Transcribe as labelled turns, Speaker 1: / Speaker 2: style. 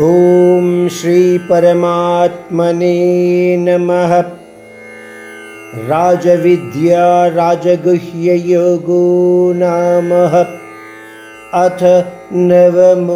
Speaker 1: ॐ श्रीपरमात्मने नमः। राजविद्या राजगुह्ययोगो नामः। अथ नवमोऽध्यायः।